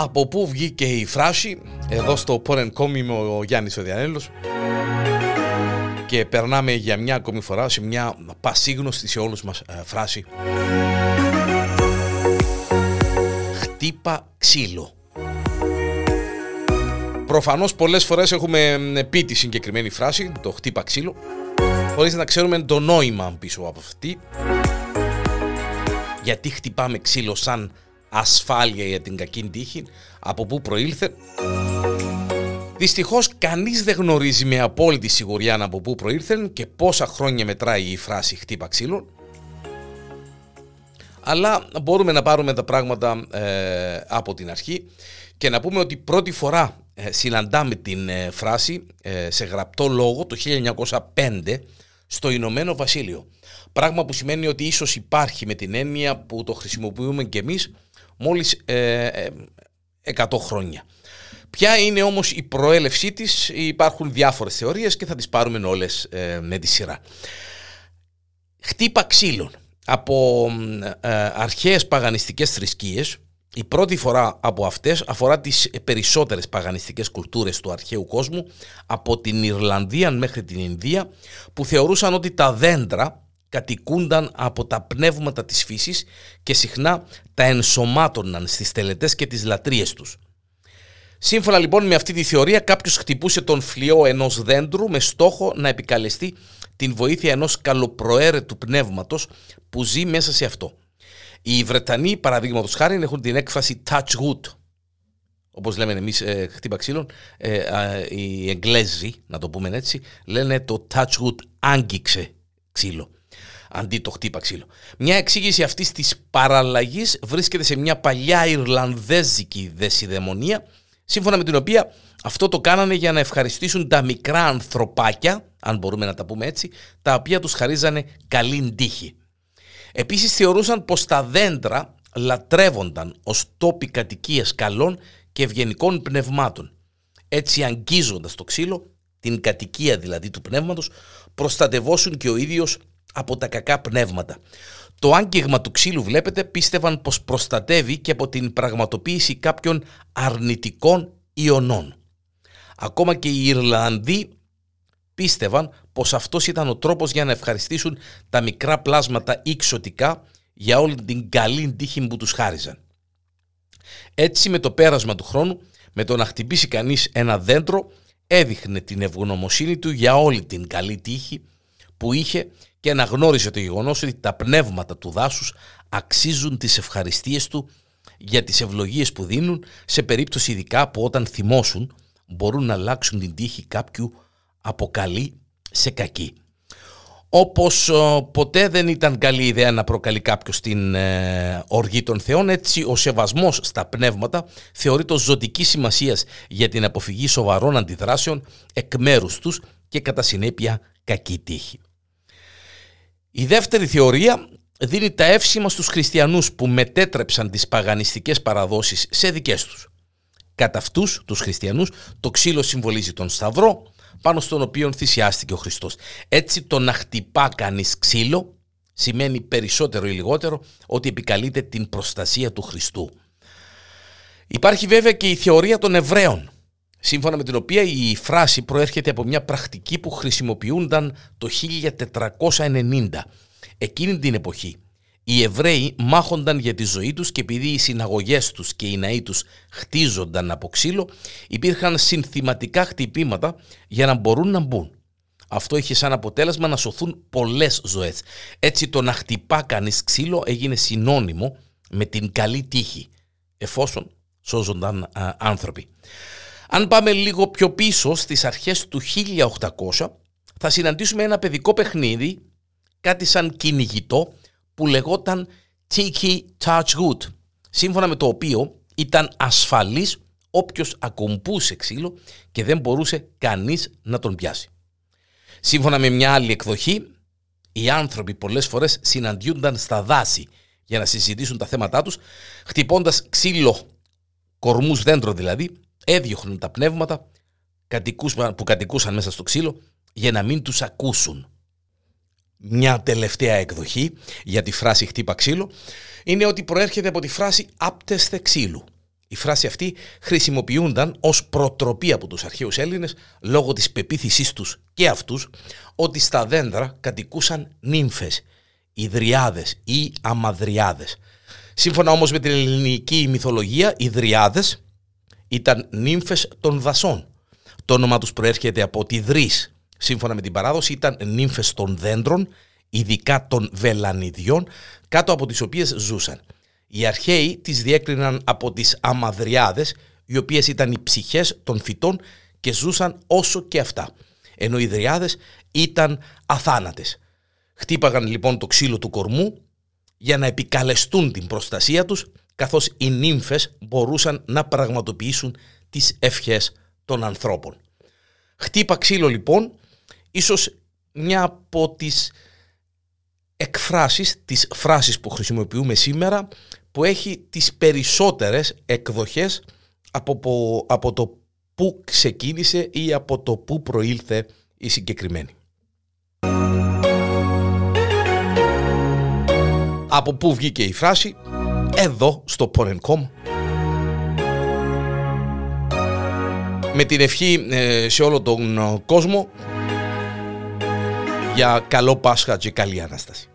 Από πού βγήκε η φράση, εδώ στο Porn.com είμαι ο Γιάννης ο Διανέλος και περνάμε για μια ακόμη φορά σε μια πασίγνωστη σε όλους μας ε, φράση. Χτύπα ξύλο. Προφανώς πολλές φορές έχουμε πει τη συγκεκριμένη φράση, το χτύπα ξύλο, χωρίς να ξέρουμε το νόημα πίσω από αυτή. Γιατί χτυπάμε ξύλο σαν ασφάλεια για την κακή τύχη, από πού προήλθε. Δυστυχώς κανείς δεν γνωρίζει με απόλυτη σιγουριά από πού προήλθεν και πόσα χρόνια μετράει η φράση χτύπα ξύλων. Αλλά μπορούμε να πάρουμε τα πράγματα ε, από την αρχή και να πούμε ότι πρώτη φορά ε, συναντάμε την ε, φράση ε, σε γραπτό λόγο το 1905 στο Ηνωμένο Βασίλειο. Πράγμα που σημαίνει ότι ίσως υπάρχει με την έννοια που το χρησιμοποιούμε και εμείς μόλις 100 χρόνια. Ποια είναι όμως η προέλευσή της, υπάρχουν διάφορες θεωρίες και θα τις πάρουμε όλες με τη σειρά. Χτύπα ξύλων. Από αρχαίες παγανιστικές θρησκείες η πρώτη φορά από αυτές αφορά τις περισσότερες παγανιστικές κουλτούρες του αρχαίου κόσμου από την Ιρλανδία μέχρι την Ινδία που θεωρούσαν ότι τα δέντρα κατοικούνταν από τα πνεύματα της φύσης και συχνά τα ενσωμάτωναν στις τελετές και τις λατρείες τους. Σύμφωνα λοιπόν με αυτή τη θεωρία κάποιος χτυπούσε τον φλοιό ενός δέντρου με στόχο να επικαλεστεί την βοήθεια ενός καλοπροαίρετου πνεύματος που ζει μέσα σε αυτό. Οι Βρετανοί, παραδείγματος χάρη, έχουν την έκφραση touch wood. Όπως λέμε εμείς, ε, χτύπα ξύλων. Ε, οι Εγγλέζοι, να το πούμε έτσι, λένε το touch wood άγγιξε ξύλο. Αντί το χτύπα ξύλο. Μια εξήγηση αυτής της παραλλαγής βρίσκεται σε μια παλιά Ιρλανδέζικη δεσιδαιμονία, σύμφωνα με την οποία αυτό το κάνανε για να ευχαριστήσουν τα μικρά ανθρωπάκια, αν μπορούμε να τα πούμε έτσι, τα οποία τους χαρίζανε καλή τύχη. Επίσης θεωρούσαν πως τα δέντρα λατρεύονταν ως τόποι κατοικίας καλών και ευγενικών πνευμάτων. Έτσι αγγίζοντας το ξύλο, την κατοικία δηλαδή του πνεύματος, προστατευόσουν και ο ίδιος από τα κακά πνεύματα. Το άγγιγμα του ξύλου βλέπετε πίστευαν πως προστατεύει και από την πραγματοποίηση κάποιων αρνητικών ιονών. Ακόμα και οι Ιρλανδοί πίστευαν πως αυτός ήταν ο τρόπος για να ευχαριστήσουν τα μικρά πλάσματα εξωτικά για όλη την καλή τύχη που τους χάριζαν. Έτσι με το πέρασμα του χρόνου, με το να χτυπήσει κανείς ένα δέντρο, έδειχνε την ευγνωμοσύνη του για όλη την καλή τύχη που είχε και αναγνώριζε το γεγονός ότι τα πνεύματα του δάσους αξίζουν τις ευχαριστίες του για τις ευλογίες που δίνουν σε περίπτωση ειδικά που όταν θυμώσουν μπορούν να αλλάξουν την τύχη κάποιου από καλή σε κακή. Όπως ποτέ δεν ήταν καλή ιδέα να προκαλεί κάποιος την ε, οργή των θεών, έτσι ο σεβασμός στα πνεύματα θεωρείται ζωτική σημασίας για την αποφυγή σοβαρών αντιδράσεων εκ μέρους τους και κατά συνέπεια κακή τύχη. Η δεύτερη θεωρία δίνει τα εύσημα στους χριστιανούς που μετέτρεψαν τις παγανιστικές παραδόσεις σε δικές τους. Κατά αυτούς τους χριστιανούς το ξύλο συμβολίζει τον σταυρό, πάνω στον οποίο θυσιάστηκε ο Χριστός. Έτσι το να χτυπά κανείς ξύλο σημαίνει περισσότερο ή λιγότερο ότι επικαλείται την προστασία του Χριστού. Υπάρχει βέβαια και η θεωρία των Εβραίων, σύμφωνα με την οποία η φράση προέρχεται από μια πρακτική που χρησιμοποιούνταν το 1490. Εκείνη την εποχή οι Εβραίοι μάχονταν για τη ζωή τους και επειδή οι συναγωγές τους και οι ναοί τους χτίζονταν από ξύλο, υπήρχαν συνθηματικά χτυπήματα για να μπορούν να μπουν. Αυτό είχε σαν αποτέλεσμα να σωθούν πολλές ζωές. Έτσι το να χτυπά κανείς ξύλο έγινε συνώνυμο με την καλή τύχη, εφόσον σώζονταν άνθρωποι. Αν πάμε λίγο πιο πίσω στις αρχές του 1800 θα συναντήσουμε ένα παιδικό παιχνίδι, κάτι σαν κυνηγητό, που λεγόταν Tiki Touch Good, σύμφωνα με το οποίο ήταν ασφαλής όποιος ακουμπούσε ξύλο και δεν μπορούσε κανείς να τον πιάσει. Σύμφωνα με μια άλλη εκδοχή, οι άνθρωποι πολλές φορές συναντιούνταν στα δάση για να συζητήσουν τα θέματά τους, χτυπώντας ξύλο, κορμούς δέντρο δηλαδή, έδιωχναν τα πνεύματα που κατοικούσαν μέσα στο ξύλο για να μην τους ακούσουν μια τελευταία εκδοχή για τη φράση χτύπα ξύλο είναι ότι προέρχεται από τη φράση άπτεσθε ξύλου. Η φράση αυτή χρησιμοποιούνταν ως προτροπή από τους αρχαίους Έλληνες λόγω της πεποίθησής τους και αυτούς ότι στα δέντρα κατοικούσαν νύμφες, ιδριάδες ή αμαδριάδες. Σύμφωνα όμως με την ελληνική μυθολογία, οι δριάδες ήταν νύμφες των δασών. Το όνομα τους προέρχεται από τη Δρύς. Σύμφωνα με την παράδοση ήταν νύμφες των δέντρων, ειδικά των βελανιδιών, κάτω από τις οποίες ζούσαν. Οι αρχαίοι τις διέκριναν από τις αμαδριάδες, οι οποίες ήταν οι ψυχές των φυτών και ζούσαν όσο και αυτά. Ενώ οι δριάδες ήταν αθάνατες. Χτύπαγαν λοιπόν το ξύλο του κορμού για να επικαλεστούν την προστασία τους, καθώς οι νύμφες μπορούσαν να πραγματοποιήσουν τις ευχές των ανθρώπων. Χτύπα ξύλο λοιπόν, ίσως μια από τις εκφράσεις, τις φράσεις που χρησιμοποιούμε σήμερα, που έχει τις περισσότερες εκδοχές από, από το που ξεκίνησε ή από το που προήλθε η συγκεκριμένη. Από πού βγήκε η φράση, εδώ στο Porencom. Με την ευχή ε, σε όλο τον κόσμο για καλό Πάσχα και καλή Ανάσταση.